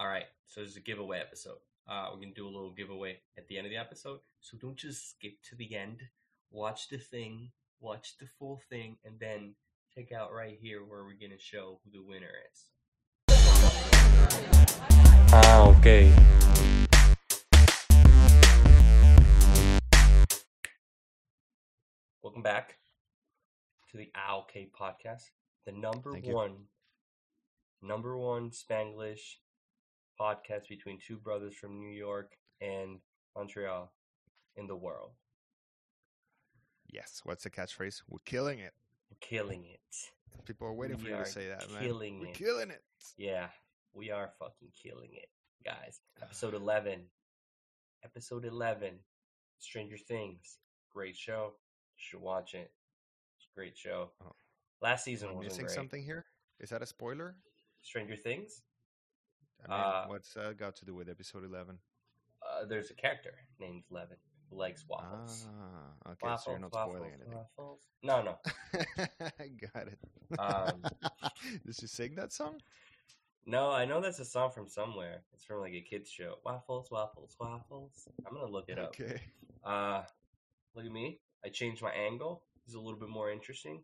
All right, so there's a giveaway episode. Uh, we're gonna do a little giveaway at the end of the episode. So don't just skip to the end. Watch the thing, watch the full thing, and then check out right here where we're gonna show who the winner is. Ah, okay. Welcome back to the AHOK podcast, the number Thank you. one, number one Spanglish podcast between two brothers from New York and Montreal in the world. Yes. What's the catchphrase? We're killing it. We're killing it. People are waiting for We you to say that, man. killing We're it. killing it. Yeah, we are fucking killing it, guys. Episode 11. Episode 11. Stranger Things. Great show. You should watch it. It's a great show. Oh. Last season wasn't missing great. something here? Is that a spoiler? Stranger Things. I mean, Uh, what's that got to do with episode 11? Uh, there's a character named Eleven who likes waffles. Ah, okay, waffles, so you're not waffles, spoiling anything. waffles. No, no. I got it. Um, Did she sing that song? No, I know that's a song from somewhere. It's from like a kids show. Waffles, waffles, waffles. I'm gonna look it up. Okay. Uh, look at me. I changed my angle. It's a little bit more interesting.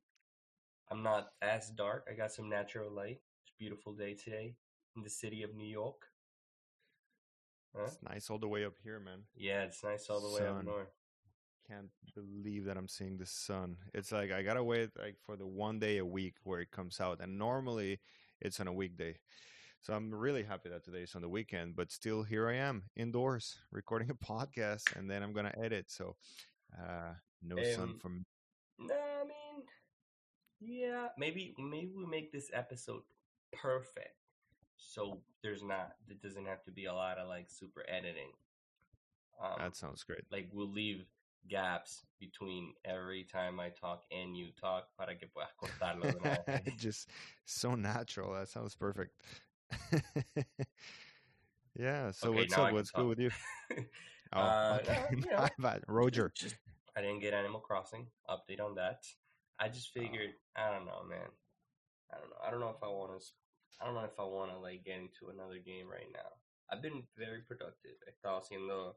I'm not as dark. I got some natural light. It's a beautiful day today in the city of New York. Huh? It's nice all the way up here, man. Yeah, it's nice all the way up Sun. north. Can't believe that I'm seeing the sun. It's like I gotta wait like for the one day a week where it comes out, and normally it's on a weekday. So I'm really happy that today is on the weekend, but still here I am indoors recording a podcast, and then I'm gonna edit. So uh, no sun Um, from No, I mean, yeah, maybe maybe we make this episode perfect, so there's not. It doesn't have to be a lot of like super editing. Um, that sounds great. like we'll leave gaps between every time I talk and you talk para que puedas cortarlo de una vez. Just so natural. That sounds perfect. yeah. So Okay, what's up? What's good with you? Oh, Uh, okay. no, you know, bad. Roger. Just I didn't get Animal Crossing update on that. I just Oh. figured I don't know, man. I don't know. I don't know if I want to. I don't know if I want to like get into another game right now. I've been very productive. He estado haciendo,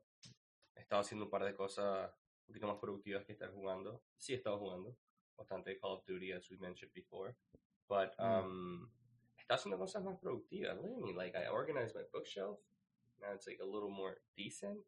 he estado haciendo un par de cosas un poquito más productivas que estar jugando. Sí, he estado jugando bastante Call of Duty, as we mentioned before. But Mm. um, he estado haciendo cosas más productivas. Look at me, like I organized my bookshelf. Now it's like a little more decent.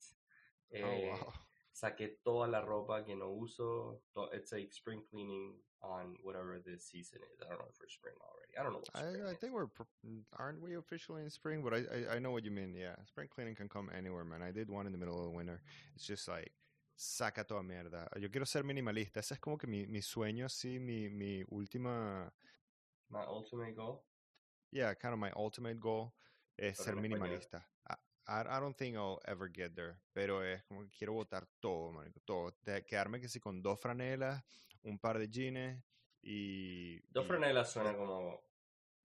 Oh Eh, wow. Saqué toda la ropa que no uso. It's like spring cleaning on whatever this season is. I don't know if we're spring already. I don't know I, I think we're mm, aren't we officially in spring? But I, I I know what you mean. Yeah, spring cleaning can come anywhere, man. I did one in the middle of the winter. It's just like saca toda mierda. Yo quiero ser minimalista. Ese es como que mi, mi sueño, así, mi mi última, My ultimate goal. yeah, kind of my ultimate goal es Pero ser en español. I, I don't think I'll ever get there, pero es como que quiero botar todo, marico, todo. De, quedarme que sí con dos franelas, un par de jeans y Dos franelas suena como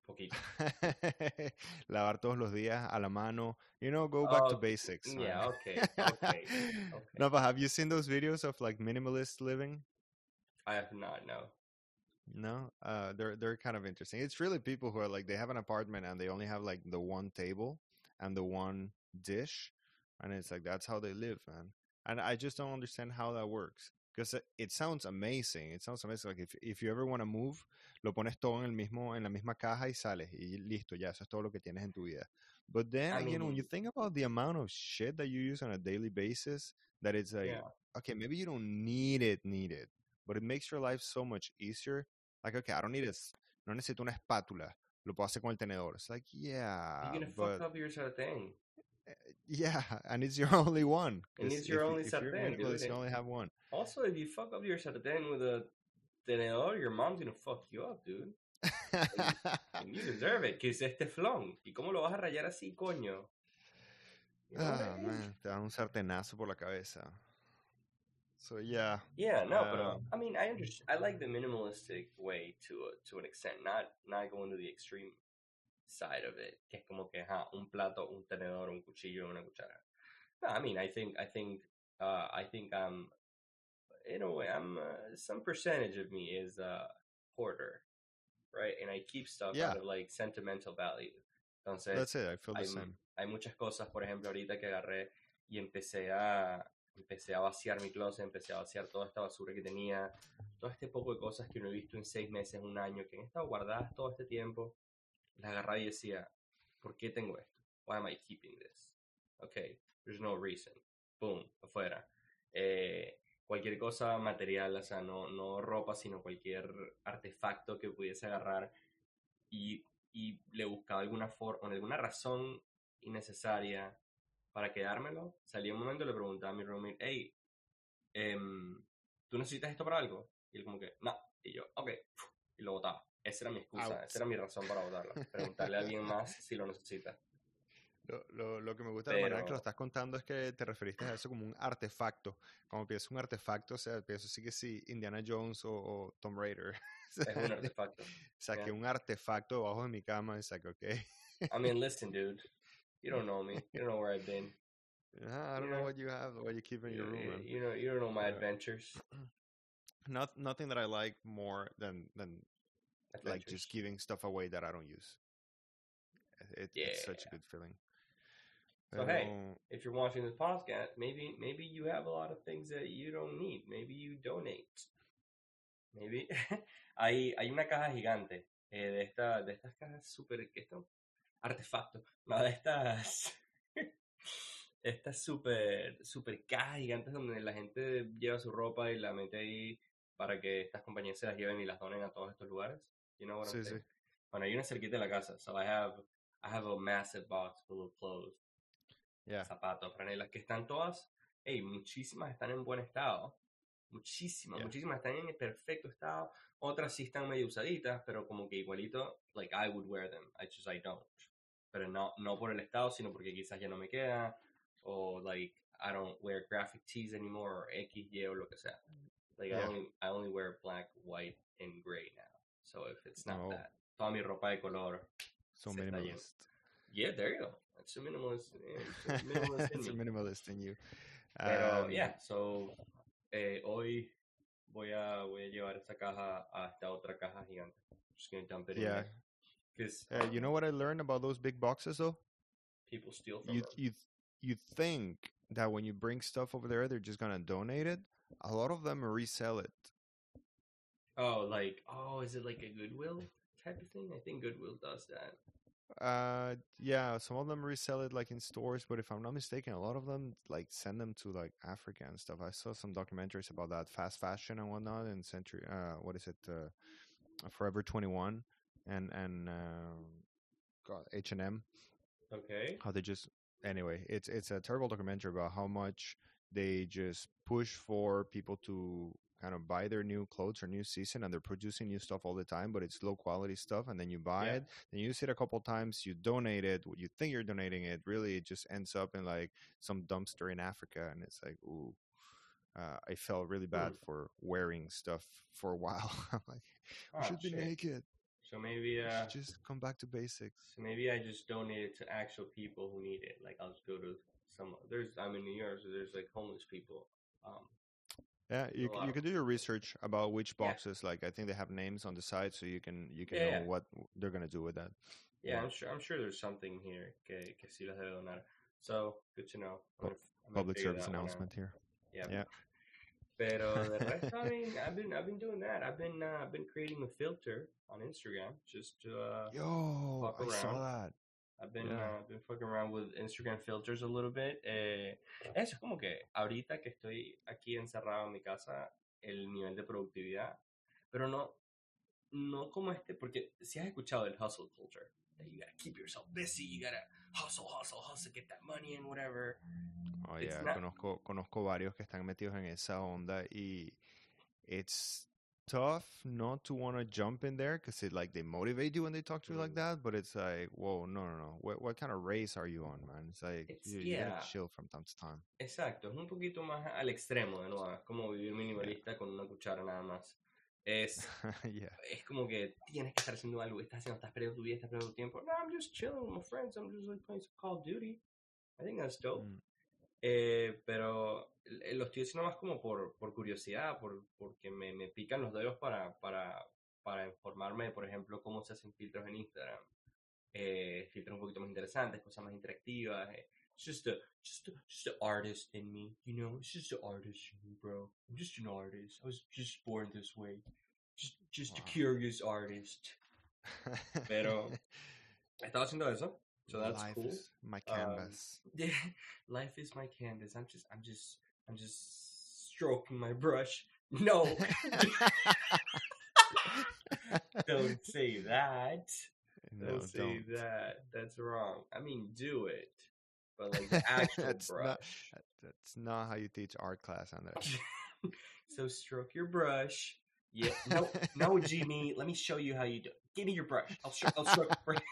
poquito. lavar todos los días a la mano. You know, go back to Oh, basics. man. yeah, okay, okay, okay. No, but have you seen those videos of like minimalist living? I have not. No. No, uh, they're they're kind of interesting. It's really people who are like they have an apartment and they only have like the one table and the one dish, and it's like that's how they live, man. And I just don't understand how that works because it, it sounds amazing. It sounds amazing. Like if if you ever want to move, lo pones todo en el mismo en la misma caja y sales y listo, ya eso es todo lo que tienes en tu vida. But then again, when you think about the amount of shit that you use on a daily basis, that it's like Yeah. okay, maybe you don't need it, need it, but it makes your life so much easier. Like, okay, I don't need a, s- no necesito una espátula, lo puedo hacer con el tenedor. It's like, yeah, You're gonna but fuck up your sartén. Yeah, and it's your only one. And it's your if only if sartén, dude, You only have one. Also, if you fuck up your sartén with a tenedor, your mom's gonna fuck you up, dude. And you deserve it, que es este flon. ¿Y cómo lo vas a rayar así, coño? You know what I ah, mean? man, te dan un sartenazo por la cabeza. So yeah, Yeah, no, but uh, Um, I mean, I understand. I like the minimalistic way to a, to an extent, not not going to the extreme side of it. Que es como que ajá, un plato, un tenedor, un cuchillo, una cuchara. No, I mean, I think I think uh, I think I'm in a way I'm uh, some percentage of me is uh hoarder, right? And I keep stuff Yeah. out of like sentimental value. Entonces, That's it. I feel the hay, same. hay muchas cosas, por ejemplo, ahorita que agarré y empecé a, empecé a vaciar mi closet, empecé a vaciar toda esta basura que tenía, todo este poco de cosas que no he visto en seis meses, un año, que han estado guardadas todo este tiempo, las agarraba y decía, ¿por qué tengo esto? Why am I keeping this? Okay, there's no reason. Boom, afuera. Eh, cualquier cosa material, o sea, no, no ropa, sino cualquier artefacto que pudiese agarrar y, y le buscaba alguna forma, alguna razón innecesaria para quedármelo. Salía un momento y le preguntaba a mi roommate, hey, em, ¿tú necesitas esto para algo? Y él como que, no. Y yo, ok, y lo botaba. Esa era mi excusa, Out. esa era mi razón para botarlo. Preguntarle a alguien más si lo necesita. Lo, lo, lo que me gusta de la manera que lo estás contando es que te referiste a eso como un artefacto. Como piensas un artefacto, o sea, pienso sí que sí, Indiana Jones o, o Tomb Raider. Es un artefacto. Saqué yeah. un artefacto debajo de mi cama y saqué, ok. I mean, listen, dude. You don't know me. You don't know where I've been. Ah, I don't know what you have, what you keep in You, your room. you, know, you don't know my adventures. Not, nothing that I like more than, than like just giving stuff away that I don't use. It, It's such a good feeling. So, hey, if you're watching this podcast, maybe maybe you have a lot of things that you don't need. Maybe you donate. Maybe hay hay una caja gigante eh, de esta de estas cajas super ¿qué esto? artefactos, no de estas estas super super cajas gigantes donde la gente lleva su ropa y la mete ahí para que estas compañías se las lleven y las donen a todos estos lugares. You know what I'm Sí, sí. saying? Bueno, hay una cerquita en la casa, so I have I have a massive box full of clothes yeah. zapatos, franelas, que están todas, hey, muchísimas están en buen estado, muchísimas, Yeah. muchísimas están en perfecto estado, otras sí están medio usaditas, pero como que igualito, like I would wear them, I just I don't, pero no, no por el estado, sino porque quizás ya no me queda, o like I don't wear graphic tees anymore, or X, Y, o lo que sea, like I only, I only wear black, white, and gray now, so if it's not Oh. that, toda mi ropa de color, So minimalist. yeah, there you go, that's a minimalist, it's a minimalist in it's a me. minimalist in you. Pero, Um, yeah, so, eh, hoy voy a, voy a llevar esta caja a esta otra caja gigante. Just gonna dump it Yeah. in. Because Uh, you know what I learned about those big boxes though? people steal from You them. you you think that when you bring stuff over there, they're just gonna donate it. A lot of them resell it. Oh, like, oh, is it like a Goodwill type of thing? I think Goodwill does that. Uh, yeah, some of them resell it like in stores, but if I'm not mistaken, a lot of them like send them to like Africa and stuff. I saw some documentaries about that fast fashion and whatnot in Century. Uh, what is it? Uh, Forever Twenty One and and um God H and M. Okay. how they just anyway it's it's a terrible documentary about how much they just push for people to kind of buy their new clothes or new season and they're producing new stuff all the time but it's low quality stuff and then you buy Yeah. it then you use it a couple times you donate it what you think you're donating it really it just ends up in like some dumpster in africa and it's like ooh uh, I felt really bad for wearing stuff for a while. I'm like, Oh, should be shit. naked. So maybe, uh, should just come back to basics. so maybe I just donate it to actual people who need it. Like I'll just go to some. There's I'm in New York, so there's like homeless people. Um, Yeah, you a c- lot you can do your research about which Yeah. boxes. Like I think they have names on the side, so you can you can Yeah, know yeah. what they're gonna do with that. Yeah, Yeah. I'm sure. I'm sure there's something here que, que sí las debe donar. So good to know. I'm gonna, I'm Public service that one out. announcement here. Yeah. Yeah. Pero the rest, I mean, I've been I've been doing that. I've been uh, I've been creating a filter on Instagram just to uh, Yo, fuck I saw that. I've been Yeah. uh, been fucking around with Instagram filters a little bit. Eh, eso es como que ahorita que estoy aquí encerrado en mi casa, el nivel de productividad, pero no no como este, porque si has escuchado el hustle culture, that you gotta keep yourself busy, you gotta hustle, hustle, hustle, get that money and whatever. Oh yeah, not- conozco conozco varios que están metidos en esa onda y it's tough not to want to jump in there because it like they motivate you when they talk to you like Mm. that, but it's like, whoa, no, no, no. What what kind of race are you on, man? It's like It's- you, you yeah. gotta chill from time to time. Exacto, es un poquito más al extremo de nuevo, es como vivir minimalista con una cuchara nada más. Es, yeah. es como que tienes que estar haciendo algo, estás haciendo, estás perdiendo tu vida, estás perdiendo tu tiempo. No, I'm just chilling with my friends, I'm just like playing some Call of Duty. I think that's dope. Mm. Eh, pero eh, lo estoy haciendo más como por, por curiosidad, por, porque me, me pican los dedos para, para, para informarme, por ejemplo, cómo se hacen filtros en Instagram. eh, filtros un poquito más interesantes, cosas más interactivas. Eh. It's just an artist in me, you know. It's just an artist in me, bro. I'm just an artist. I was just born this way. Just just Wow. a curious artist. Pero estaba haciendo eso, so that's Life cool. is my Um, canvas. Life is my canvas. I'm just I'm just I'm just stroking my brush. No, don't say that. no, don't say don't. that. That's wrong. I mean, do it, but like the actual That's brush. not- That's not how you teach art class, on Andres. so stroke your brush. Yeah. No, no, Jimmy. Let me show you how you do. it. Give me your brush. I'll, stro- I'll stroke. your brush.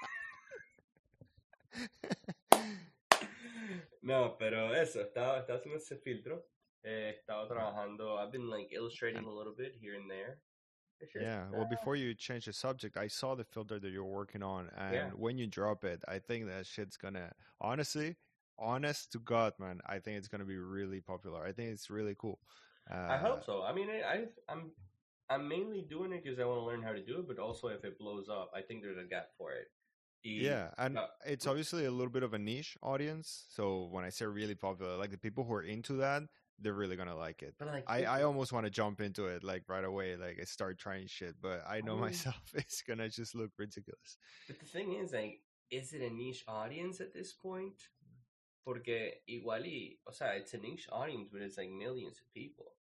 No, pero eso, estaba, estaba haciendo ese filtro. Eh, estaba trabajando. I've been like illustrating a little bit here and there. Yeah. Well, uh, before you change the subject, I saw the filter that you're working on, and Yeah. when you drop it, I think that shit's gonna. Honestly, honest to God, man, I think it's gonna be really popular. I think it's really cool. Uh, I hope so. I mean, I, I I'm I'm mainly doing it because I want to learn how to do it, but also if it blows up, I think there's a gap for it. Yeah, and uh, it's obviously a little bit of a niche audience. So when I say really popular, like the people who are into that, they're really gonna like it. But like, I, I almost want to jump into it like right away, like I start trying shit, but I know mean- myself it's gonna just look ridiculous. But the thing is, like, is it a niche audience at this point? Porque igual y, o sea, it's a niche audience, but it's like millions of people.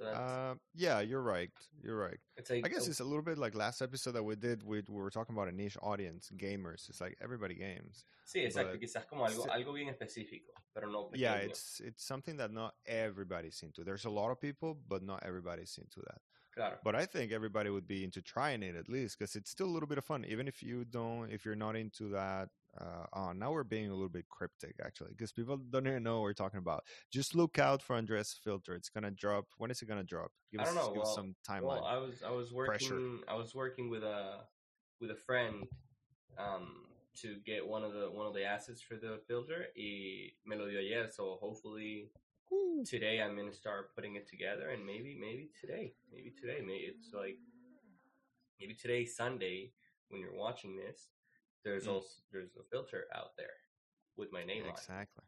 So Uh, yeah, you're right. You're right. like I guess it's a little bit like last episode that we did. We, we were talking about a niche audience, gamers. It's like everybody games. sí, exacto, but quizás como algo, algo bien específico, pero no Yeah, it's it's something that not everybody's into. There's a lot of people, but not everybody's into that. claro. But I think everybody would be into trying it at least because it's still a little bit of fun, even if you don't, if you're not into that. Uh, oh, now we're being a little bit cryptic actually because people don't even know what we're talking about. Just look out for Andres Filter. It's gonna drop. When is it gonna drop? Give I us, don't know, give well- some timeline. Well, I was I was working Pressure. I was working with a with a friend um to get one of the one of the assets for the filter y me lo dio ayer so hopefully today I'm gonna start putting it together and maybe maybe today maybe today maybe it's like maybe today Sunday when you're watching this there's Mm. also there's a filter out there with my name on it. Exactly.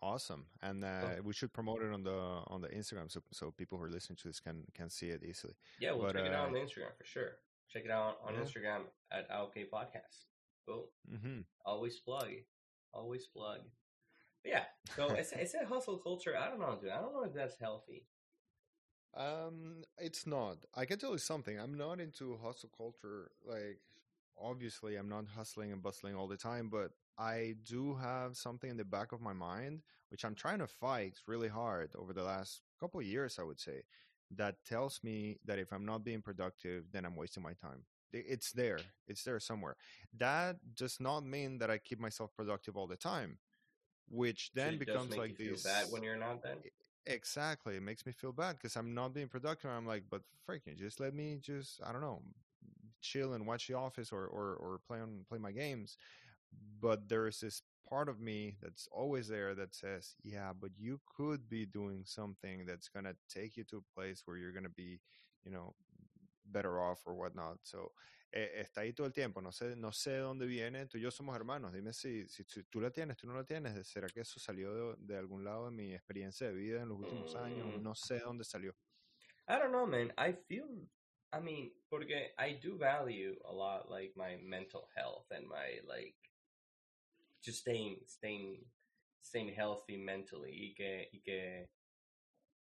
Awesome, and uh, we should promote it on the on the Instagram so so people who are listening to this can can see it easily. Yeah, we'll But, check it out uh, on the Instagram for sure. Check it out on Yeah. Instagram at OK Podcast. Boom. hmm Always plug. Always plug. But yeah. So it's it's a hustle culture. I don't know, dude. I don't know if that's healthy. Um, it's not. I can tell you something. I'm not into hustle culture. Like, obviously, I'm not hustling and bustling all the time, but I do have something in the back of my mind, which I'm trying to fight really hard over the last couple of years, I would say, that tells me that if I'm not being productive, then I'm wasting my time. It's there. It's there somewhere. That does not mean that I keep myself productive all the time, which then does becomes like you feel bad when you're not then. Exactly. It makes me feel bad because I'm not being productive. I'm like, but freaking just let me just I don't know, chill and watch The Office or or, or play on play my games. But there is this part of me that's always there that says, yeah, but you could be doing something that's gonna take you to a place where you're gonna be, you know, better off or whatnot. So eh, está ahí todo el tiempo. No sé, no sé de dónde viene. Tú y yo somos hermanos. Dime si, si, si tú la tienes, tú no la tienes. ¿Será que eso salió de, de algún lado de mi experiencia de vida en los últimos años? Mm. No sé de dónde salió. I don't know, man. I feel. I mean, porque I do value a lot, like my mental health and my like, just staying, staying, staying healthy mentally y que, y que,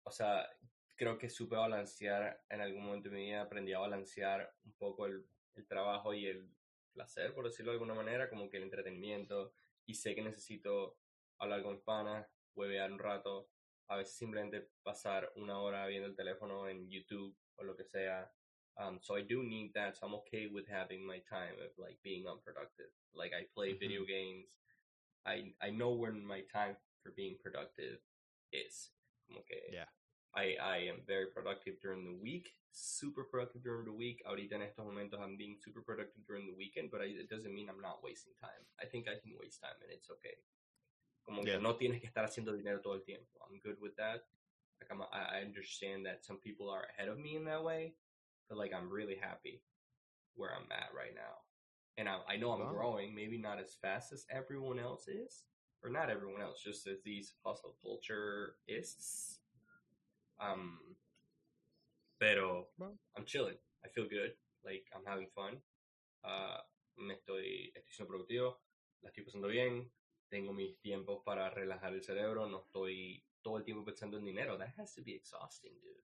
o sea, creo que supe balancear en algún momento de mi vida, aprendí a balancear un poco el, el trabajo y el placer, por decirlo de alguna manera, como que el entretenimiento y sé que necesito hablar con panas, huevear un rato, a veces simplemente pasar una hora viendo el teléfono en YouTube o lo que sea. Um, so I do need that. So I'm okay with having my time of like being unproductive. Like I play video games. I I know when my time for being productive is. Como que Yeah. I, I am very productive during the week, super productive during the week. Ahorita en estos momentos I'm being super productive during the weekend, but I, it doesn't mean I'm not wasting time. I think I can waste time and it's okay. Como Yeah. que no tienes que estar haciendo dinero todo el tiempo. I'm good with that. Like I'm, I understand that some people are ahead of me in that way, but like I'm really happy where I'm at right now. and I, I know I'm Wow. growing, maybe not as fast as everyone else is, or not everyone else, just as these hustle culture-ists. Um, pero Well. I'm chilling. I feel good. Like I'm having fun. Uh, me estoy, estoy siendo productivo. La estoy pasando bien. Tengo mis tiempos para relajar el cerebro. No estoy todo el tiempo pensando en dinero. That has to be exhausting, dude.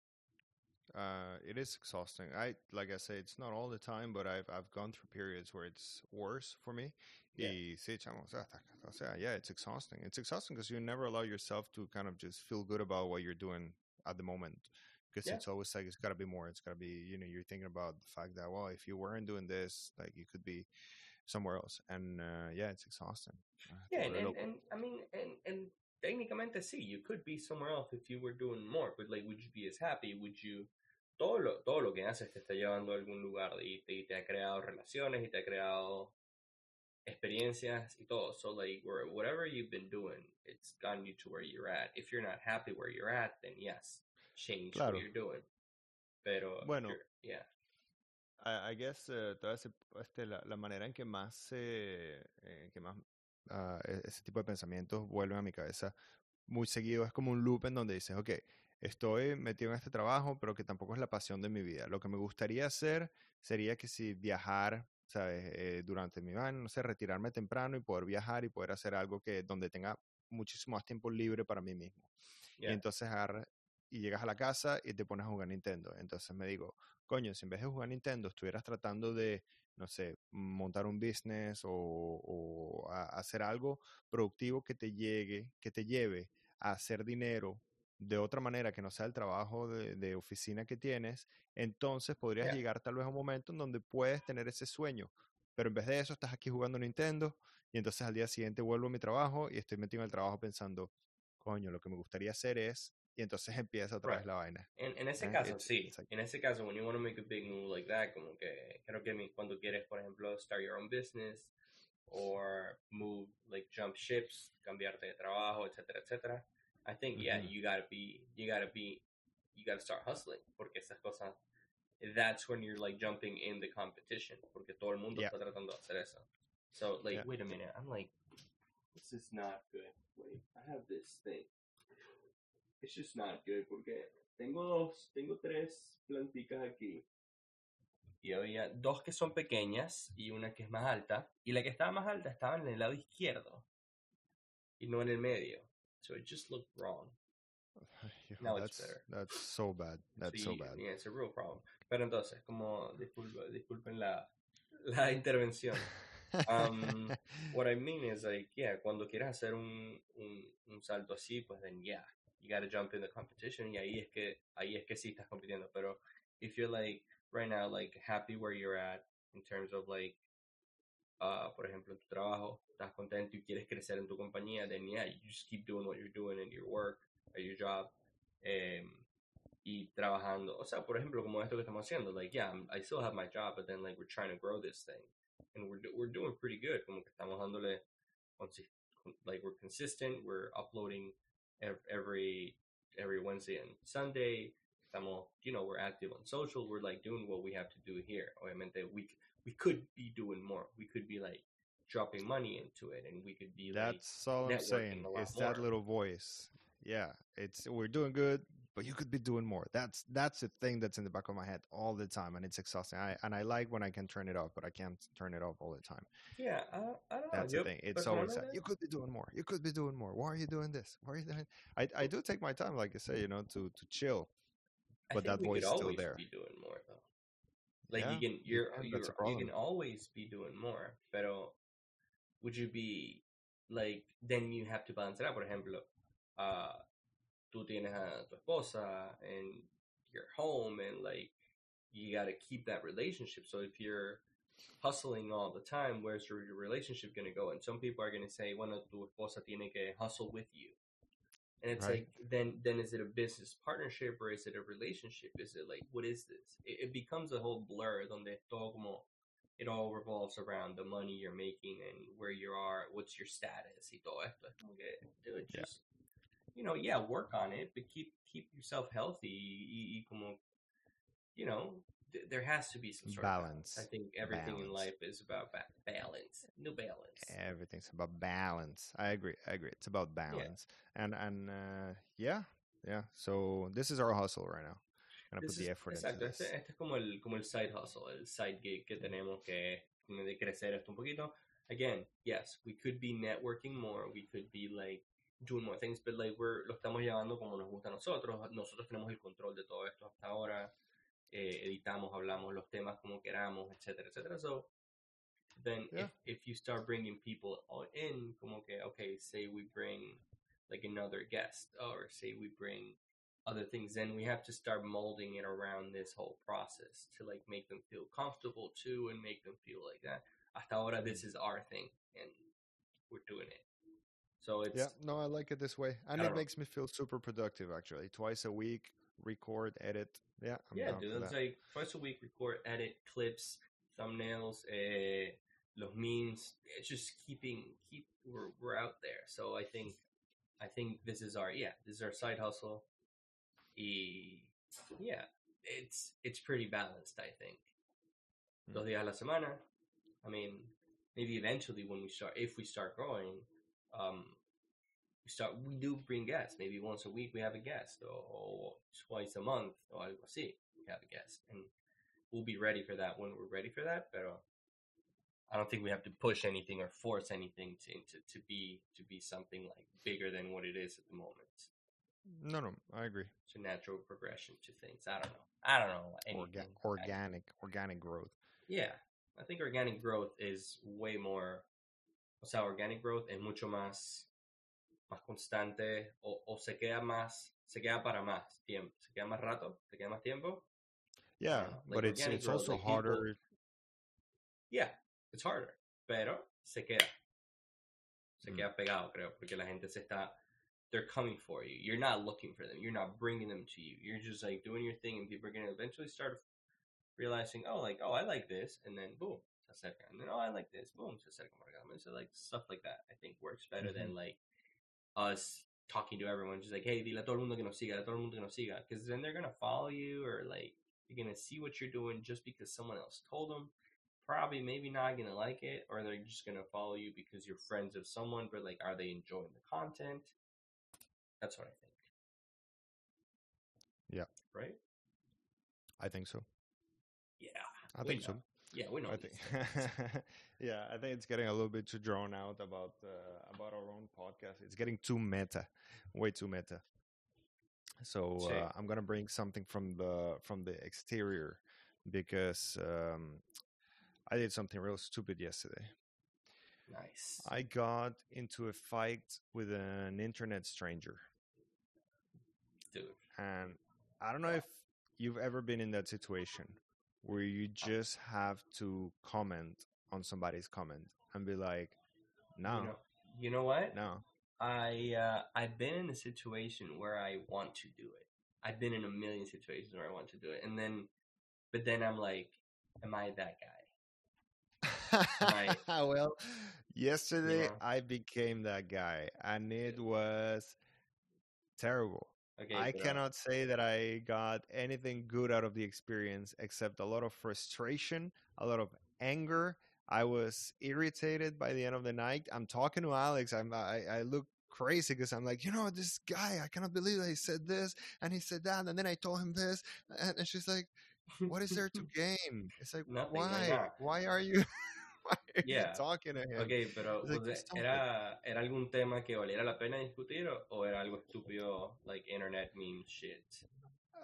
Uh, it is exhausting. I like I say, it's not all the time, but I've I've gone through periods where it's worse for me. Yeah. Y sí, chamo, o sea, ta- o sea, yeah, it's exhausting. It's exhausting because you never allow yourself to kind of just feel good about what you're doing at the moment. Because Yeah. it's always like it's got to be more. It's got to be, you know, you're thinking about the fact that well, if you weren't doing this, like you could be somewhere else. And uh, yeah, it's exhausting. Uh, Yeah, and, and, and I mean, and, and técnicamente sí, you could be somewhere else if you were doing more, but like, would you be as happy? Would you? Todo lo, todo lo que haces te está llevando a algún lugar y te, y te ha creado relaciones y te ha creado experiencias y todo. So like, where, whatever you've been doing, it's gotten you to where you're at. If you're not happy where you're at, then yes, change Claro. what you're doing. Pero, Bueno. yeah, I, I guess eh, toda ese- este, la, la manera en que más eh, eh, que más e- ese tipo de pensamientos vuelven a mi cabeza muy seguido es como un loop en donde dices, ok, estoy metido en este trabajo, pero que tampoco es la pasión de mi vida. Lo que me gustaría hacer sería que si viajar, ¿sabes? Eh, durante mi año, no sé, retirarme temprano y poder viajar y poder hacer algo que donde tenga muchísimo más tiempo libre para mí mismo. yeah, Y entonces agarra- y llegas a la casa y te pones a jugar Nintendo. Entonces me digo, coño, si en vez de jugar Nintendo estuvieras tratando de, no sé, montar un business o, hacer algo productivo que te llegue, que te lleve a hacer dinero de otra manera que no sea el trabajo de, de oficina que tienes, entonces podrías Yeah. llegar tal vez a un momento en donde puedes tener ese sueño. Pero en vez de eso estás aquí jugando Nintendo y entonces al día siguiente vuelvo a mi trabajo y estoy metido en el trabajo pensando, coño, lo que me gustaría hacer es, y entonces empieza otra vez Right. la vaina. En, en ese Eh, caso, it's- sí. like- En ese caso, when you want to make a big move like that, como que creo que cuando quieres, por ejemplo, start your own business or move, like jump ships, cambiarte de trabajo, etcétera, etcétera. I think, yeah, Ujú. you gotta be, you gotta be, you gotta start hustling, porque esas cosas, that's when you're like jumping in the competition, porque todo el mundo Yeah. está tratando de hacer eso. So, like, Yeah. wait a minute, I'm like, this is not good. Wait, I have this thing. It's just not good porque tengo dos, tengo tres planticas aquí. Y había dos que son pequeñas y una que es más alta. Y la que estaba más alta estaba en el lado izquierdo y no en el medio. So it just looked wrong. Hijo, Now it's that's, better. that's so bad. That's so Sí, bad. yeah, it's a real problem. Pero entonces, como disculpa- disculpen la, la intervención. Um, what I mean is like, yeah, cuando quieras hacer un, un, un salto así, pues then yeah, you gotta jump in the competition y ahí es que, ahí es que sí estás compitiendo. Pero if you're like, right now, like happy where you're at in terms of like, uh, por ejemplo, tu trabajo, estás contento y quieres crecer en tu compañía, then yeah, you just keep doing what you're doing in your work, at your job, em, y trabajando. O sea, por ejemplo, como esto que estamos haciendo, like, yeah, I'm- I still have my job, but then like we're trying to grow this thing and we're we're doing pretty good. Como que estamos dándole, like we're consistent. We're uploading every every Wednesday and Sunday. Estamos, you know, we're active on social. We're like doing what we have to do here. Obviamente, we we could be doing more. We could be like dropping money into it, and we could be like, That's all I'm saying. It's that little voice. Yeah, it's we're doing good, but you could be doing more. That's that's the thing that's in the back of my head all the time, and it's exhausting. I and I like when I can turn it off, but I can't turn it off all the time. yeah, I, I don't. That's yo the thing. It's always that you could be doing more. You could be doing more. Why are you doing this? Why are you doing? I I do take my time, like I say, you know, to to chill. But that voice is still there. be doing more though. Like Yeah, you can, you you're, you're you can always be doing more, But would you be like then you have to balance it out? Por ejemplo, uh, tú tienes a tu esposa and you're home and like you got to keep that relationship. So if you're hustling all the time, where's your, your relationship going to go? And some people are going to say, bueno, tu esposa tiene que hustle with you. And it's Right. like, then then is it a business partnership or is it a relationship? Is it like, what is this? It, it becomes a whole blur donde todo como, it all revolves around the money you're making and where you are, what's your status y todo esto. Es como que, dude, just, you know, yeah, work on it, but keep keep yourself healthy y, y como, you know, th- there has to be some sort Balance. of balance. I think everything in life is about ba- balance. No balance. Everything's about balance. I agree. I agree. It's about balance. And and uh, yeah, yeah. So this is our hustle right now. Gonna This put the effort into exacto, this. este, este es como el, como el side hustle, el side gig que tenemos que de crecer esto un poquito. Again, yes, we could be networking more, we could be like doing more things, but like we're, lo estamos llevando como nos gusta a nosotros. Nosotros tenemos el control de todo esto hasta ahora. Eh, editamos, hablamos los temas como queramos, etcétera, etcétera. So then Yeah. if, if you start bringing people all in, como que, okay, say we bring like another guest, or say we bring other things, then we have to start molding it around this whole process to like make them feel comfortable too and make them feel like that. Hasta ahora, this is our thing and we're doing it. So it's Yeah, no, I like it this way, and it know. makes me feel super productive. Actually, twice a week, record, edit. Yeah, I'm yeah, dude. It's that. like twice a week, record, edit clips, thumbnails, eh, los memes. It's just keeping keep we're we're out there. So I think I think this is our yeah this is our side hustle. Y yeah, it's it's pretty balanced. I think Mm. dos días a la semana. I mean, maybe eventually when we start, if we start growing, um, we start we do bring guests. Maybe once a week we have a guest, or, or twice a month, or algo así, we have a guest, and we'll be ready for that when we're ready for that. Pero I don't think we have to push anything or force anything to to, to be to be something like bigger than what it is at the moment. No, no, I agree. It's a natural progression to things. I don't know. I don't know Orga- anything. I- organic, organic growth. Yeah, I think organic growth is way more. O sea, organic growth es mucho más, más constante o, o se queda más, se queda para más tiempo, se queda más rato, se queda más tiempo. Yeah, know, but like it's it's growth, also like people- harder. Yeah, it's harder, pero se queda. Se Mm. queda pegado, creo, porque la gente se está. They're coming for you. You're not looking for them. You're not bringing them to you. You're just like doing your thing, and people are going to eventually start realizing, oh, like, oh, I like this, and then boom, se acercan. And then, oh, I like this, boom, por acá. So, like, stuff like that, I think works better than, mm-hmm. like, us talking to everyone, just like, hey, dile a todo el mundo que nos siga, a todo el mundo que nos siga. Because then they're going to follow you, or, like, you're going to see what you're doing just because someone else told them. Probably, maybe not going to like it, or they're just going to follow you because you're friends of someone, but, like, are they enjoying the content? That's what I think. Yeah. Right? I think so. Yeah. I think so. Yeah, we know. I think. yeah, I think it's getting a little bit too drawn out about uh, about our own podcast. It's getting too meta, way too meta. So uh, I'm gonna bring something from the from the exterior because um, I did something real stupid yesterday. nice. I got into a fight with an internet stranger, Dude. and I don't know if you've ever been in that situation where you just have to comment on somebody's comment and be like, "No, You know, you know what? no, I uh, I've been in a situation where I want to do it. I've been in a million situations where I want to do it, and then, but then I'm like, am I that guy? Right. well, yesterday know? I became that guy, and it was terrible. Okay, I cannot say that I got anything good out of the experience except a lot of frustration, a lot of anger. I was irritated by the end of the night. I'm talking to Alex. I'm I, I look crazy because I'm like, you know, this guy, I cannot believe that he said this and he said that, and then I told him this, and, and she's like, what is there to gain? It's like, Nothing, why? Why are you? Yeah. talking to him? Ok, pero like, was it- it. era, era algún tema que valiera la pena discutir o, o era algo estúpido, like internet meme shit?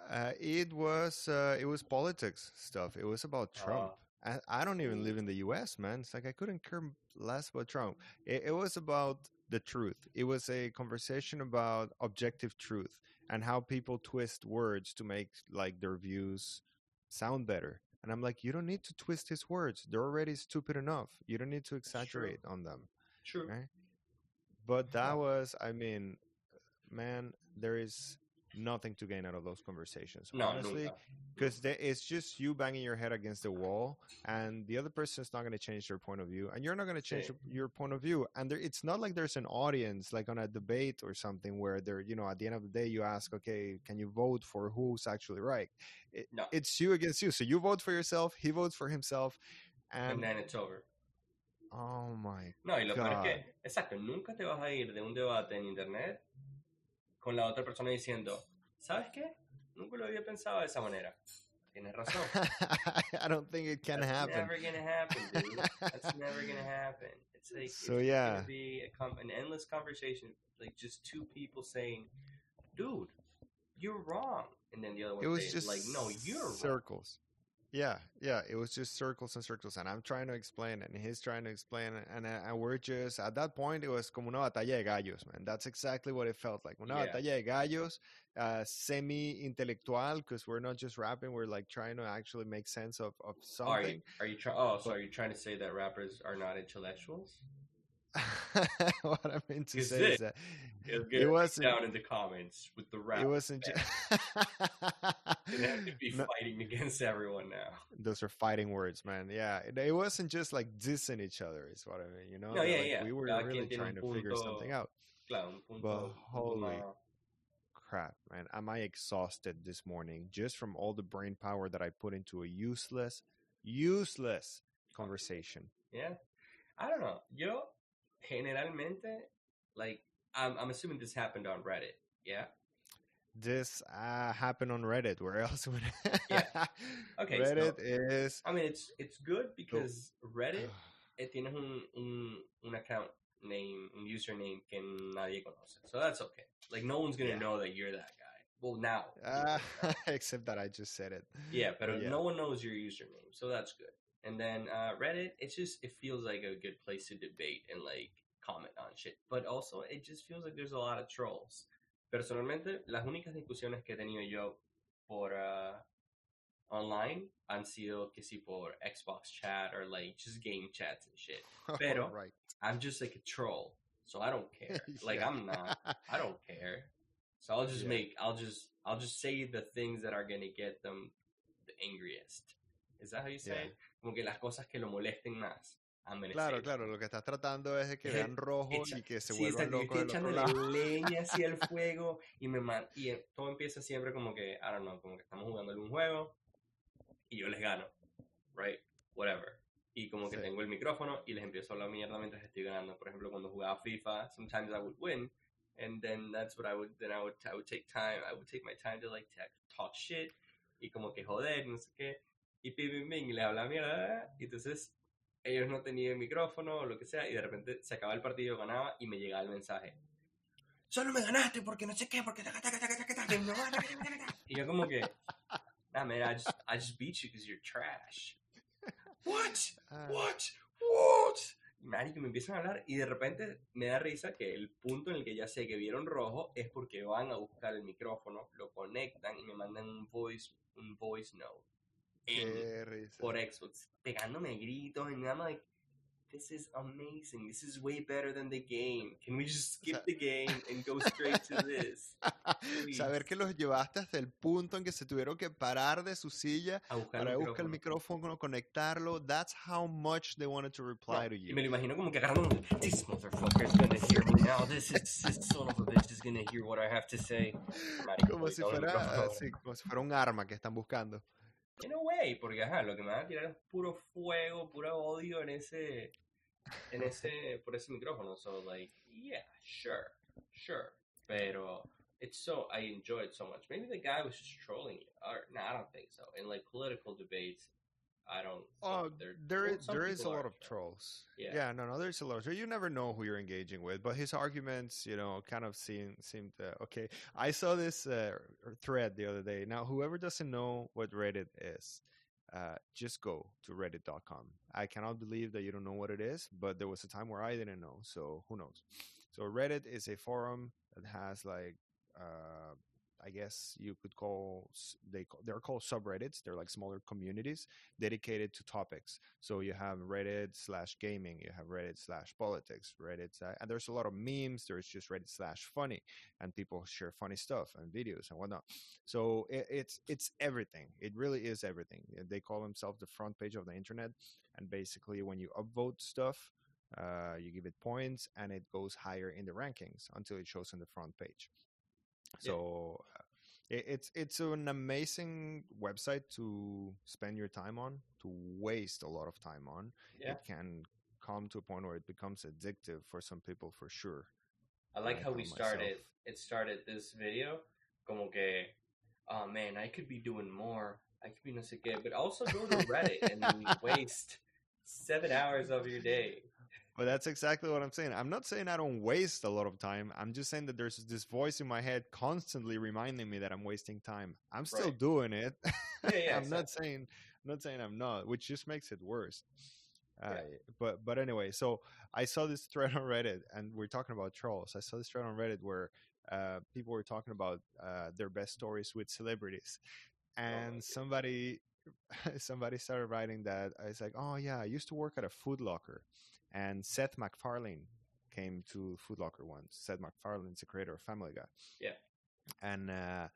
Uh, it was uh, it was politics stuff. It was about Trump. Oh. I, I don't even live in the U.S., man. It's like I couldn't care less about Trump. It, it was about the truth. It was a conversation about objective truth and how people twist words to make like their views sound better. And I'm like, you don't need to twist his words. They're already stupid enough. You don't need to exaggerate on them. True. Right. But that was, I mean, man, there is nothing to gain out of those conversations. No, Honestly, because it's just you banging your head against the wall and the other person is not going to change their point of view and you're not going to change Sí. your, point of view and there, it's not like there's an audience like on a debate or something where there you know at the end of the day you ask okay can you vote for who's actually right it, No. it's you against you so you vote for yourself he votes for himself And and then it's over. oh my No, y lo peor es que, exacto, nunca te vas a ir de un debate en internet con la otra persona diciendo, ¿sabes qué? Nunca lo había pensado de esa manera. Tienes razón. i don't think it can That's happen never gonna happen, dude. That's never gonna happen. It's like So, it's yeah. gonna be a an endless conversation, like just two people saying, "Dude, you're wrong," and then the other one it was says, just "Like, no, you're wrong." Yeah yeah it was just circles and circles and i'm trying to explain it and he's trying to explain it and, uh, and we're just at that point it was como una batalla de gallos man that's exactly what it felt like una Yeah. batalla de gallos uh, semi intellectual because we're not just rapping we're like trying to actually make sense of, of Are you something are you trying? Oh, so are you trying to say that rappers are not intellectuals? what i meant to Is say it? is that it wasn't down in the comments with the rap. it wasn't ju- They have to be No, fighting against everyone now. those are fighting words, man. Yeah, it, it wasn't just like dissing each other. Is what I mean. You know, No, yeah, like, yeah. We were really trying to figure something out. Punto, But punto holy Crap, man. Am I exhausted this morning just from all the brain power that I put into a useless, useless conversation? Yeah. I don't know. Yo, generalmente, like, I'm, I'm assuming this happened on Reddit. Yeah. This uh, happened on Reddit. Where else would? Yeah. Okay, so- Reddit is. I mean, it's it's good because Reddit eh, tienes un, un, un account name, un username que nadie conoce. So that's okay. Like, no one's going to Yeah. know that you're that guy. Well, now. Uh, that. except that I just said it. Yeah, but Yeah. no one knows your username, so that's good. And then uh, Reddit, it's just it feels like a good place to debate and like comment on shit. But also, it just feels like there's a lot of trolls. Personalmente, las únicas discusiones que he tenido yo por uh, online han sido que si por Xbox chat or like just game chats and shit. Pero- right. I'm just like a troll, so I don't care. Like I'm not. I don't care. So I'll just Yeah. make I'll just I'll just say the things that are gonna get them the angriest. Is that how you say Yeah. it? Como que las cosas que lo molesten más. Claro, claro, lo que estás tratando es de que vean rojo echa- y que se Sí, vuelvan locos estoy del otro lado. leña hacia el fuego y me man- y eh, todo empieza siempre como que, I don't know, como que estamos jugando un juego y yo les gano, right? Whatever. Y como que Sí. tengo el micrófono y les empiezo a hablar mierda mientras estoy ganando. Por ejemplo, cuando jugaba FIFA, sometimes I would win and then that's what I would then I would I would take time, I would take my time to like ta- talk shit y como que joder, no sé qué y pim, pim, pim, le habla mierda, y entonces ellos no tenían micrófono o lo que sea, y de repente se acaba el partido, ganaba y me llegaba el mensaje. Solo me ganaste porque no sé qué, porque Y yo como que, nah, man, I just, I just beat you because you're trash. What? Ah. What? What? Y marico, me empiezan a hablar y de repente me da risa que el punto en el que ya sé que vieron rojo es porque van a buscar el micrófono, lo conectan y me mandan un voice, un voice note en- por Xbox, pegándome gritos and I'm like, this is amazing. This is way better than the game. Can we just skip sea- the game and go straight to this? Saber que los llevaste hasta el punto en que se tuvieron que parar de su silla buscar para el buscar el micrófono. conectarlo. That's how much they wanted to No, reply to y you. me lo imagino como que agarrando This motherfucker's gonna hear me now. This, is, this son of a bitch is gonna hear what I have to say. Marico, Como si fuera, así, como si fuera un arma que están buscando. In a way, porque ajá, lo que me van a tirar es puro fuego, puro odio en ese, en ese, por ese micrófono. So like, yeah, sure, sure. Pero it's so, I enjoy it so much. Maybe the guy was just trolling you. Or, no, I don't think so. In like political debates, I don't. Oh, there well, is there is a lot of trolls. Yeah. Yeah, no, no, there's a lot. So you never know who you're engaging with, but his arguments, you know, kind of seem seemed uh, okay. I saw this uh, thread the other day. Now, whoever doesn't know what Reddit is, uh, just go to Reddit.com. I cannot believe that you don't know what it is, but there was a time where I didn't know, so who knows? So Reddit is a forum that has like uh, I guess you could call they they're called subreddits. They're like smaller communities dedicated to topics. So you have Reddit slash gaming, you have Reddit slash politics, Reddit, uh, and there's a lot of memes. There's just Reddit slash funny, and people share funny stuff and videos and whatnot. So it, it's it's everything. It really is everything. They call themselves the front page of the internet, and basically when you upvote stuff uh, you give it points and it goes higher in the rankings until it shows on the front page so uh, it, it's it's an amazing website to spend your time on to waste a lot of time on Yeah. it can come to a point where it becomes addictive for some people for sure I like I how we started. myself- It started this video como que, oh man, I could be doing more. I could be no sé qué, but also go to Reddit and waste seven hours of your day. But that's exactly what I'm saying. I'm not saying I don't waste a lot of time. I'm just saying that there's this voice in my head constantly reminding me that I'm wasting time. I'm still Right. doing it. Yeah, yeah, I'm not saying I'm not saying I'm not, which just makes it worse. Uh, Yeah. But but anyway, so I saw this thread on Reddit, and we're talking about trolls. I saw this thread on Reddit where uh, people were talking about uh, their best stories with celebrities, and goodness. somebody somebody started writing that it's like, oh yeah, I used to work at a Foot Locker, and Seth MacFarlane came to Foot Locker once. Seth MacFarlane's the creator of Family Guy. Yeah. And uh,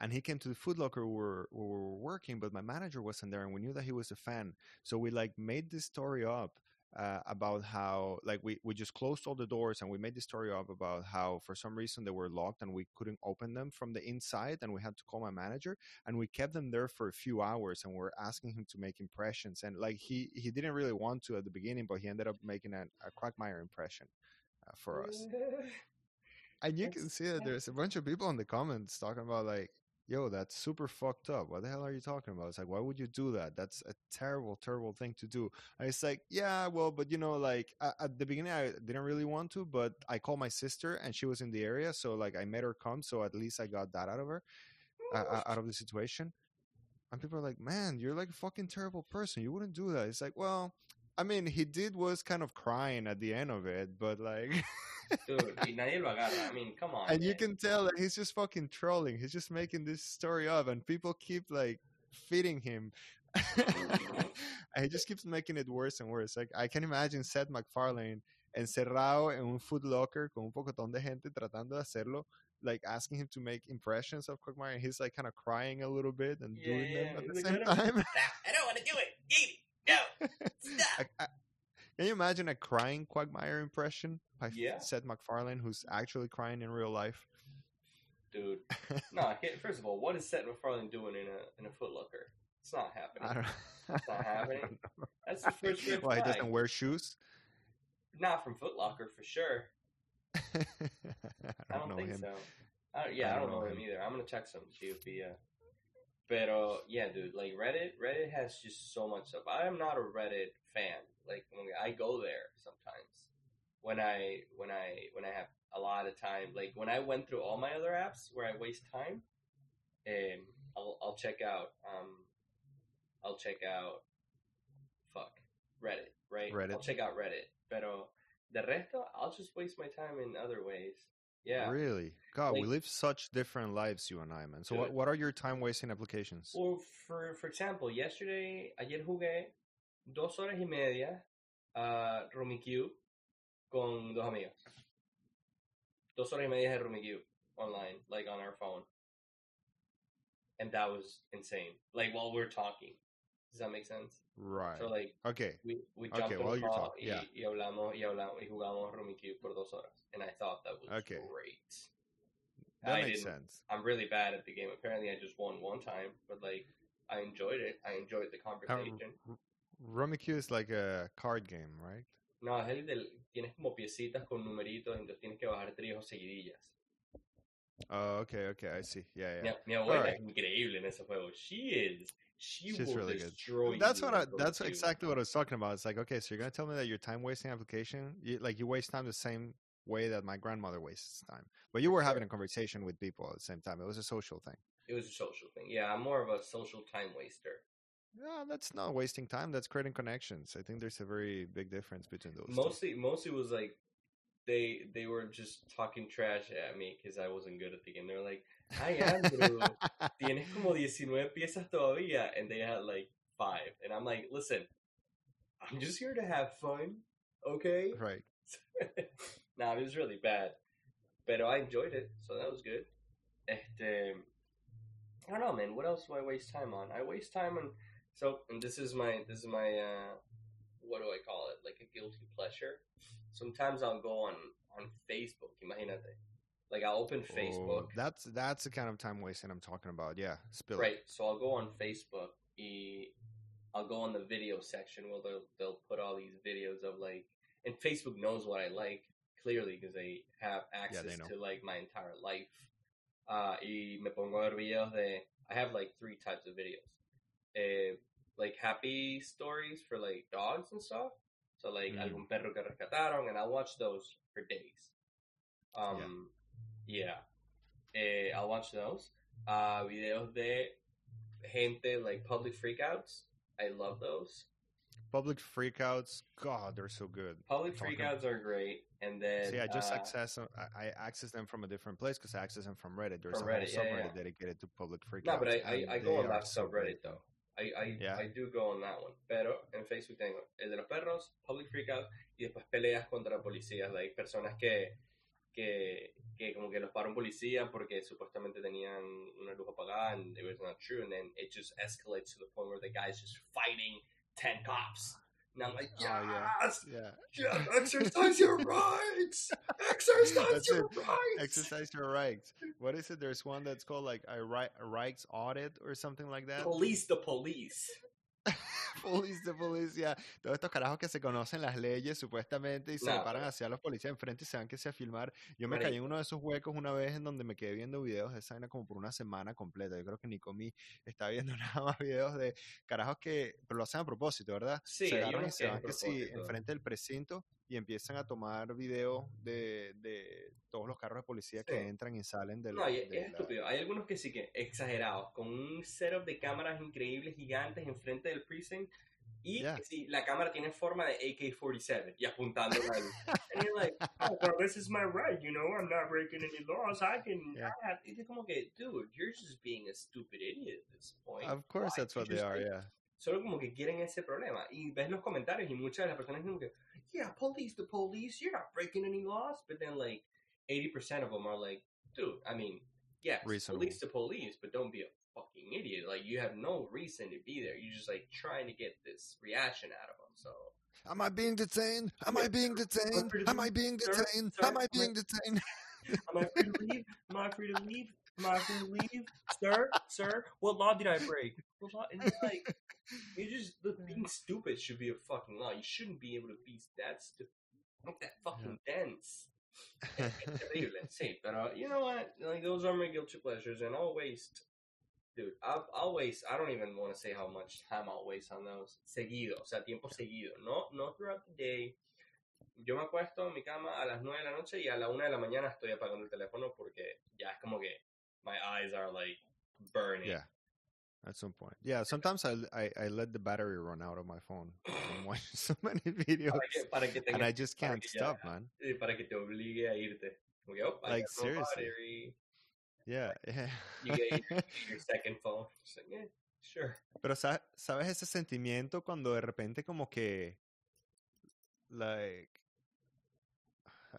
and he came to the Foot Locker where, where we were working, but my manager wasn't there, and we knew that he was a fan. So we like made this story up uh, about how like we, we just closed all the doors and we made the story up about how for some reason they were locked and we couldn't open them from the inside and we had to call my manager and we kept them there for a few hours and we are asking him to make impressions. And like he he didn't really want to at the beginning but he ended up making a, a quagmire impression uh, for us. And you can see that yeah. there's a bunch of people in the comments talking about like yo that's super fucked up. What the hell are you talking about? It's like why would you do that? That's a terrible terrible thing to do. And it's like yeah well but you know like a- at the beginning i didn't really want to but i called my sister and she was in the area so like i made her come so at least i got that out of her uh, out of the situation. And people are like man you're like a fucking terrible person. You wouldn't do that. It's like well i mean he did was kind of crying at the end of it but like Dude, y nadie lo agarra. I mean, come on. and you can tell that he's just fucking trolling. He's just making this story up, and people keep like feeding him. and he just keeps making it worse and worse. Like I can imagine Seth MacFarlane encerrado en un Foot Locker con un pocotón de gente tratando de hacerlo, like asking him to make impressions of Quagmire. And he's like kind of crying a little bit and Yeah, doing them at the same time. I don't want to do it. Eat it. No. Stop. I- I- can you imagine a crying Quagmire impression by Yeah. Seth MacFarlane, who's actually crying in real life? Dude. No, I can't. First of all, what is Seth MacFarlane doing in a in a Foot Locker? It's not happening. I don't. It's not happening. Don't. That's the first red Why he doesn't wear shoes? Not from Foot Locker for sure. I I don't, don't, know think him. so. I don't, yeah, I I don't don't, know know him him. either. I'm gonna check some see if he. Uh... Pero yeah, dude, like Reddit, Reddit has just so much stuff. I am not a Reddit fan. Like when I go there sometimes when I when I when I have a lot of time. Like when I went through all my other apps where I waste time, and I'll I'll check out um I'll check out fuck Reddit right. Reddit. I'll check out Reddit. Pero the resto, I'll just waste my time in other ways. Yeah. Really? God, we live such different lives, you and I, man. So, what, what are your time wasting applications? Or for for example, yesterday, ayer jugué dos horas y media a Rummikub con dos amigos. Dos horas y media de Rummikub online, like on our phone, and that was insane. Like while we're talking, does that make sense? Right. So like okay. we we Okay, jumped while on a you're call talking, y, yeah. y hablamos y hablamos y jugamos Rummikub por dos horas, and I thought that was Okay. great. That I makes sense. I'm really bad at the game. Apparently, I just won one time, but like I enjoyed it. I enjoyed the um, conversation. Rummikub is like a card game, right? No, es el del tienes como piecitas con numeritos, entonces tienes que bajar tríos o seguidillas. Oh, okay, okay. I see. Yeah, yeah. mi abuela Alright. es increíble en ese juego. She is. She She's will really good. That's what I. That's exactly what I was talking about. It's like, okay, so you're gonna tell me that your time wasting application, you, like you waste time the same way that my grandmother wastes time, but you were having a conversation with people at the same time. It was a social thing. It was a social thing. Yeah, I'm more of a social time waster. Yeah, that's not wasting time. That's creating connections. I think there's a very big difference between those. two. Mostly, mostly was like they they were just talking trash at me because I wasn't good at the game. They were like, "Hi Andrew, tienes como 19 piezas todavía," and they had like five, and I'm like, "Listen, I'm just here to have fun, okay?" right. nah, it was really bad, but I enjoyed it, so that was good. Este, I don't know, man. What else do I waste time on? I waste time on so, and this is my this is my uh, what do I call it? Like a guilty pleasure. Sometimes I'll go on on Facebook. Imagínate, like I'll open Oh, Facebook. that's that's the kind of time wasting I'm talking about. Yeah, spill it. Right. So I'll go on Facebook. I'll go on the video section where they'll they'll put all these videos of like, and Facebook knows what I like clearly because they have access know. to like my entire life. Uh, y me pongo a ver videos de. I have like three types of videos. Eh, like happy stories for like dogs and stuff. So like Mm. algún perro que rescataron, and I'll watch those for days. Um, yeah. Eh, I'll watch those. Uh, videos de gente like public freakouts. I love those. Public freakouts, God, they're so good. Public Talking- freakouts are great, and then See, I just uh, access them- I, I access them from a different place because I access them from Reddit. There's From a whole Reddit, yeah, subreddit yeah. dedicated to public freakouts. No, but I, I, I go on that so great. subreddit though. I, I, Yeah. I do go on that one. Pero en Facebook tengo el de los perros, public freakout, y después peleas contra policías, like personas que, que, que como que los paró un policía porque supuestamente tenían una luz apagada and it was not true, and then it just escalates to the point where the guy's just fighting 10 cops. And I'm like, Oh, yeah. yes, Yeah. yes, exercise your rights, exercise That's your it. rights. Exercise your rights. What is it? There's one that's called like a rights audit or something like that. Police the police. Police yeah. Todos estos carajos que se conocen las leyes supuestamente y se paran hacia los policías enfrente y se van que sea a filmar. Yo me caí en Marico. uno de esos huecos una vez en donde me quedé viendo videos de esa como por una semana completa. Yo creo que ni comí, estaba viendo nada más videos de carajos que, pero lo hacen a propósito, ¿verdad? Sí, se agarran y se van que sí enfrente del precinto y empiezan a tomar videos de, de todos los carros de policía que Sí. entran y salen del No, de es la- estúpido. Hay algunos que sí que exagerados, con un setup de cámaras increíbles, gigantes, enfrente del precinct. Y Yeah. que sí, la cámara tiene forma de AK-47 y apuntando a él. And you're like, oh, well, this is my right, you know, I'm not breaking any laws, I can, Yeah. I have... Como que, dude, you're just being a stupid idiot at this point. Of course Why? that's what You they are, like, yeah. Solo como que quieren ese problema. Y ves los comentarios y muchas de las personas dicen que, yeah, police the police, you're not breaking any laws. But then like 80% of them are like, dude, I mean, yes, Reasonable. police the police, but don't be a fucking idiot. Like you have no reason to be there. You're just like trying to get this reaction out of them. So Am I being detained? Am I being detained? Am I being detained? Am I am I- being detained? am I free to leave? Am I free to leave? Am I free to leave? Sir, sir, what law did I break? What law? And it's like, you just, being stupid should be a fucking law. You shouldn't be able to be that stupid, not that fucking dense. Terrible, sí, pero you know what? Like those are my guilty pleasures, and I'll waste, dude. I'll, I'll waste. I don't even want to say how much time I'll waste on those. Seguido, o sea, tiempo seguido. No, no throughout the day. Yo me acuesto en mi cama a las 9 de la noche y a la 1 de la mañana estoy apagando el teléfono porque ya es como que my eyes are like burning. yeah. At some point. Yeah, sometimes I, I, I let the battery run out of my phone. I'm watching so many videos. Para que, para que And I just para can't ya- stop, man. eh, para que te obligue a irte. Como que, oh, I Like, seriously. battery. Yeah, yeah. You get your, your second phone. Just like, yeah, sure. Pero sa- sabes ese sentimiento cuando de repente como que like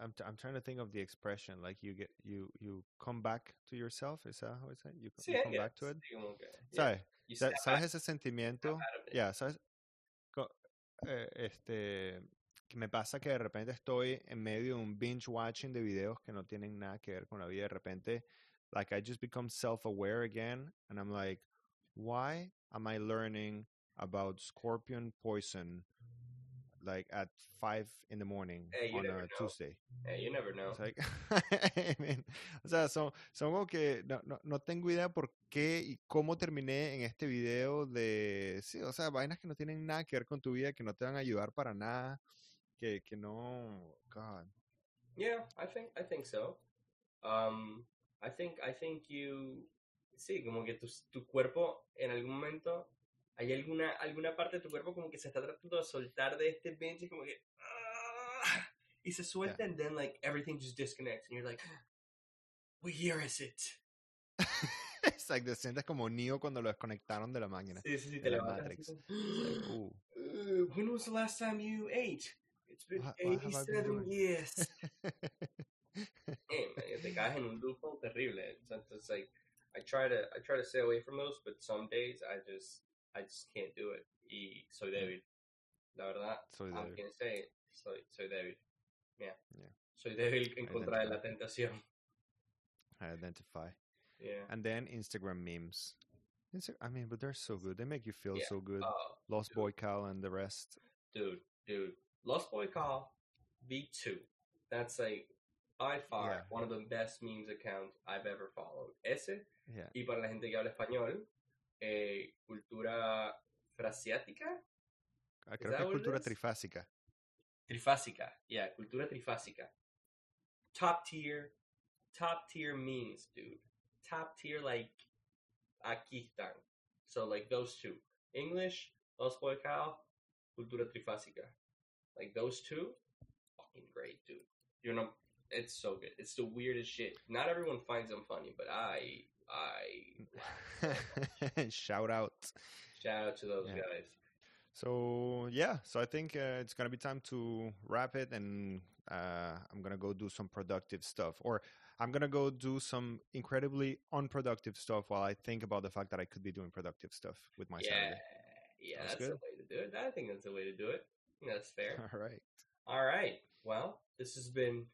I'm t- I'm trying to think of the expression like you get you you come back to yourself is that how it's said? You, Sí, you come back to it? Sí, como que, yeah, sabes? snap sabes ese sentimiento? snap out of it. ya sabes? Eh, este que me pasa que de repente estoy en medio de un binge watching de videos que no tienen nada que ver con la vida de repente like I just become self-aware again and I'm like why am I learning about scorpion poison like at five in the morning Hey, on a know. Tuesday Yeah, you never know. It's like, I mean, o sea, son, son como que no, no, no tengo idea por qué y cómo terminé en este video de, sí, o sea, vainas que no tienen nada que ver con tu vida, que no te van a ayudar para nada, que, que no, God. Yeah, I think I think so. Um, I think I think you sí, como que tu, tu cuerpo en algún momento hay alguna alguna parte de tu cuerpo como que se está tratando de soltar de este binge y como que y se suelta, and then like everything just disconnects, and you're like, "What year is it?" Exacto, sientes como Neo cuando lo desconectaron de la máquina. Sí, sí, sí, te la Matrix. como. "Uh, when was the last time you ate? It's been What- what have I been 87 doing?" years. Hey, man, te caes en un loophole terrible. It's like I try to I try to stay away from those, but some days I just I just can't do it. Y soy mm. débil. La verdad, Soy I'm débil. gonna say it. Soy soy débil. Yeah. Yeah. Soy débil en contra de la tentación. I identify. Yeah. And then Instagram memes. Insta- I mean, but they're so good. They make you feel Yeah. so good. Oh, Lost dude. Boy Cal and the rest. dude, dude. Lost Boy Call V2. That's like by far Yeah. one of the best memes accounts I've ever followed. Ese Yeah. Y para la gente que habla español, eh, cultura frasiática, Ah, Creo que cultura is? trifásica. trifásica, yeah, cultura trifásica. Top tier, top tier memes, dude. Top tier, like, aquí están. So, like, those two. English, Los Boy Cow, cultura trifásica. Like, those two, fucking great, dude. You know, it's so good. It's the weirdest shit. Not everyone finds them funny, but I, I, Shout out. shout out to those Yeah. guys. So yeah, so I think uh, it's gonna be time to wrap it, and uh, I'm gonna go do some productive stuff, or I'm gonna go do some incredibly unproductive stuff while I think about the fact that I could be doing productive stuff with my yeah, Saturday. yeah, that's the way to do it. I think that's the way to do it. That's fair. All right. All right. Well, this has been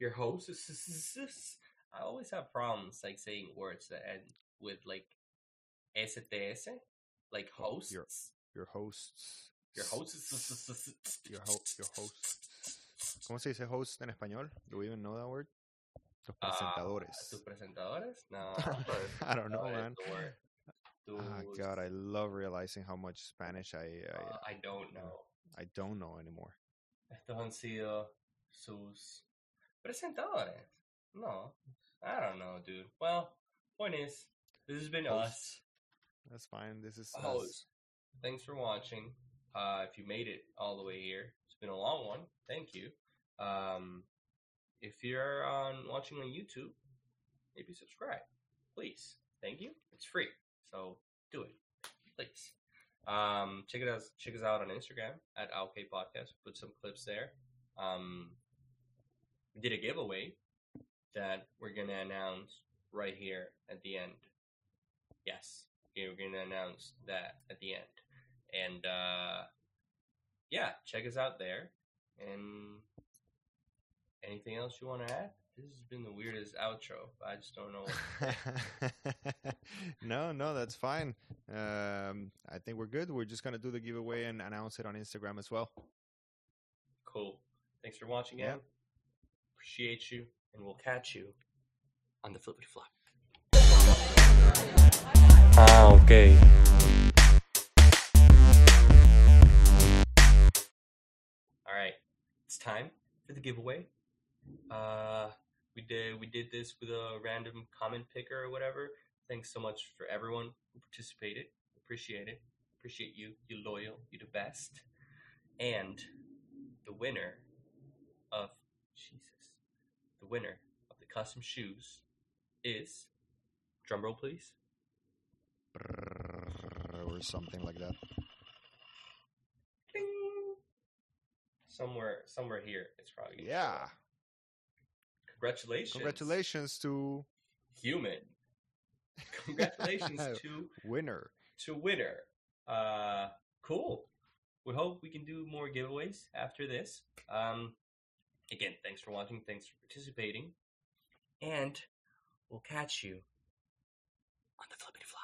your host. I always have problems like saying words that end with like STS, like hosts. Your- Your hosts. Your hosts. Your, ho- your hosts. ¿Cómo se dice host en español? Do we even know that word? Ah, presentadores. ¿Tus presentadores? No. I don't know, man. Ah, God, I love realizing how much Spanish I uh, I, I don't know. I don't know anymore. Estos han sido sus presentadores. No, I don't know, dude. Well, point is, this has been us. That's fine. This is us. Thanks for watching. Uh, if you made it all the way here, it's been a long one. Thank you. Um, if you're on watching on YouTube, maybe subscribe, please. Thank you. It's free, so do it, please. Um, check it out. Check us out on Instagram at AHOK Podcast. Put some clips there. Um, we did a giveaway that we're gonna announce right here at the end. Yes, okay, we're gonna announce that at the end, and uh, yeah, check us out there. And anything else you want to add? This has been the weirdest outro. I just don't know. No, no, that's fine. Um, I think we're good. We're just gonna do the giveaway and announce it on Instagram as well. cool. Thanks for watching, Yeah. Appreciate you, and we'll catch you on the flippity flop. Ah, okay. All right, it's time for the giveaway. Uh, we did we did this with a random comment picker or whatever. Thanks so much for everyone who participated. Appreciate it. Appreciate you. You're loyal. You're the best. And the winner of Jesus, the winner of the custom shoes is drumroll, please. Or something like that. Ding. Somewhere, somewhere here, it's probably Yeah. Congratulations. Congratulations to human. Congratulations to winner. to winner. Uh, cool. We hope we can do more giveaways after this. Um, again, thanks for watching. Thanks for participating, and we'll catch you on the flippity flop.